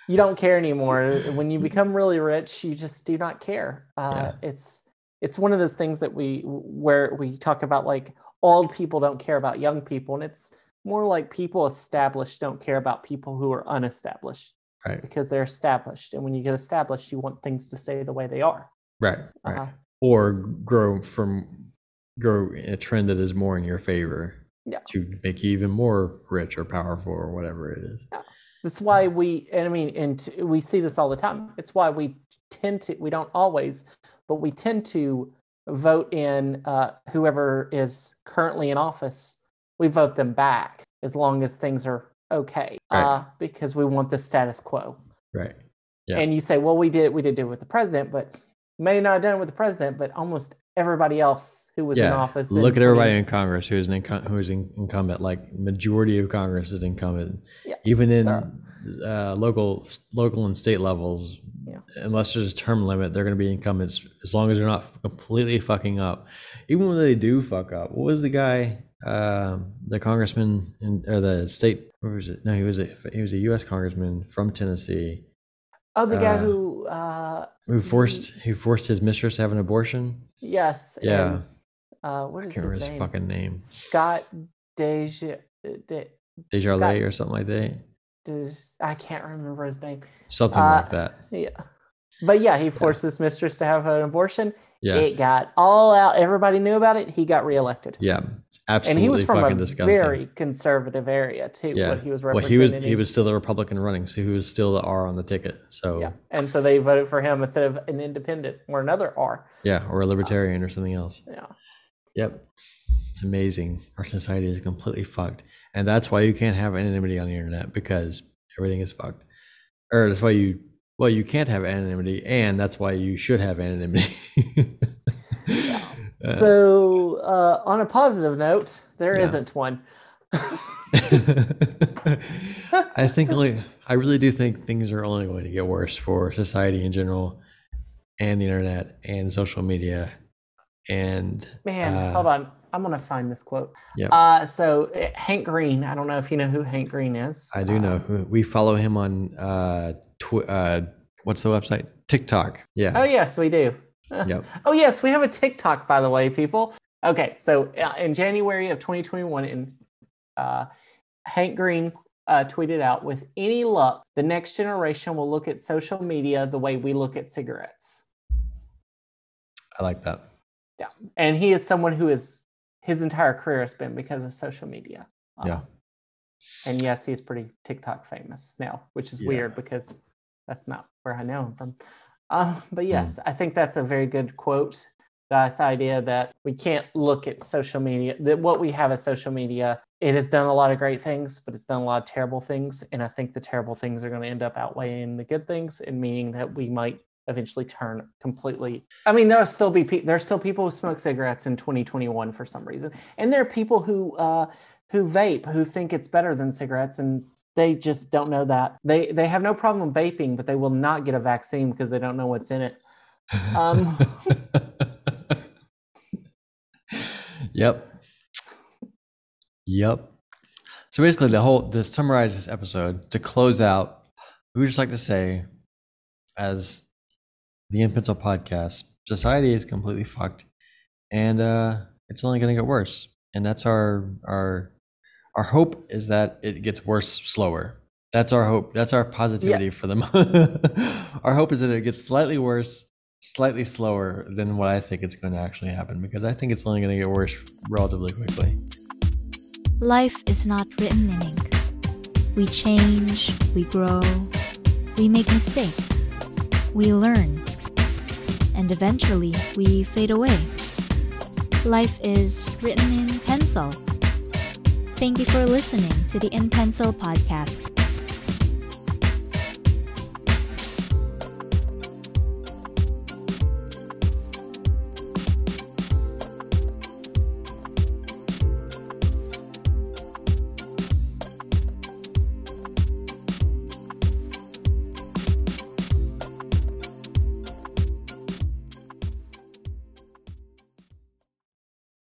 You don't care anymore when you become really rich you just do not care uh, Yeah. it's it's one of those things that we where we talk about like old people don't care about young people and it's more like people established don't care about people who are unestablished Right. because they're established and when you get established you want things to stay the way they are Right. Right. uh, Or grow from grow a trend that is more in your favor. Yeah. To make you even more rich or powerful or whatever it is. That's why we and i mean and t- we see this all the time it's why we tend to we don't always but we tend to vote in uh, whoever is currently in office we vote them back as long as things are okay Right. uh, because we want the status quo Right. Yeah. and you say well we did we did do it with the president but may not have done it with the president but almost everybody else who was in office Look at everybody 20 in Congress who's an incum- who's in, incumbent. Like majority of Congress is incumbent. Yeah, Even in uh, local, local and state levels, Yeah. unless there's a term limit, they're going to be incumbents as long as they're not completely fucking up. Even when they do fuck up, what was the guy, um, the congressman in, or the state? Where was it? No, he was a he was a U.S. congressman from Tennessee oh the guy uh, who uh who forced who forced his mistress to have an abortion. yes Yeah. and, uh what I can't his name fucking name. Scott Deja, De, DesJarlais Scott- or something like that. Des- I can't remember his name. Something Uh, like that. Yeah, but yeah, he forced his mistress to have an abortion. Yeah. It got all out. Everybody knew about it. He got reelected. yeah. It's and he was from a disgusting. very conservative area too. yeah. He was well, he was he was still the Republican running, so he was still the R on the ticket. So Yeah, yeah, and so they voted for him instead of an independent or another R. Yeah, or a libertarian or something else. Yeah. Yep. It's amazing. Our society is completely fucked. And that's why you can't have anonymity on the internet because everything is fucked. Or that's why you well, you can't have anonymity, and that's why you should have anonymity. Uh, So, uh, on a positive note, there Yeah. not one. I think like I really do think things are only going to get worse for society in general and the internet and social media and Man, uh, hold on. I'm gonna find this quote. Yep. Uh, so uh, Hank Green. I don't know if you know who Hank Green is. I do Uh, know who we follow him on uh tw- uh what's the website? TikTok. Yeah. Oh yes, we do. Yep. Oh yes, we have a TikTok, by the way, people. Okay, so uh, in January of 2021, in uh, Hank Green uh, tweeted out, "With any luck, the next generation will look at social media the way we look at cigarettes." I like that. Yeah, and he is someone who is his entire career has been because of social media. Uh, Yeah. And yes, he's pretty TikTok famous now, which is Yeah. weird because that's not where I know him from. Hmm. but yes, I think that's a very good quote. This idea that we can't look at social media, that what we have as social media, it has done a lot of great things, but it's done a lot of terrible things. And I think the terrible things are going to end up outweighing the good things and meaning that we might eventually turn completely. I mean, there'll still be pe- there's still people who smoke cigarettes in 2021 for some reason, and there are people who uh, who vape who think it's better than cigarettes, and they just don't know that. They they have no problem vaping, but they will not get a vaccine because they don't know what's in it. Um, yep. Yep. So basically, the whole to summarize this episode to close out, we would just like to say, as the In Pencil podcast, society is completely fucked, and uh, it's only going to get worse. And that's our our our hope is that it gets worse slower. That's our hope. That's our positivity Yes. for the. mo- our hope is that it gets slightly worse, slightly slower than what I think it's going to actually happen because I think it's only going to get worse relatively quickly. Life is not written in ink. We change, we grow, we make mistakes, we learn, and eventually we fade away. Life is written in pencil. Thank you for listening to the In Pencil podcast.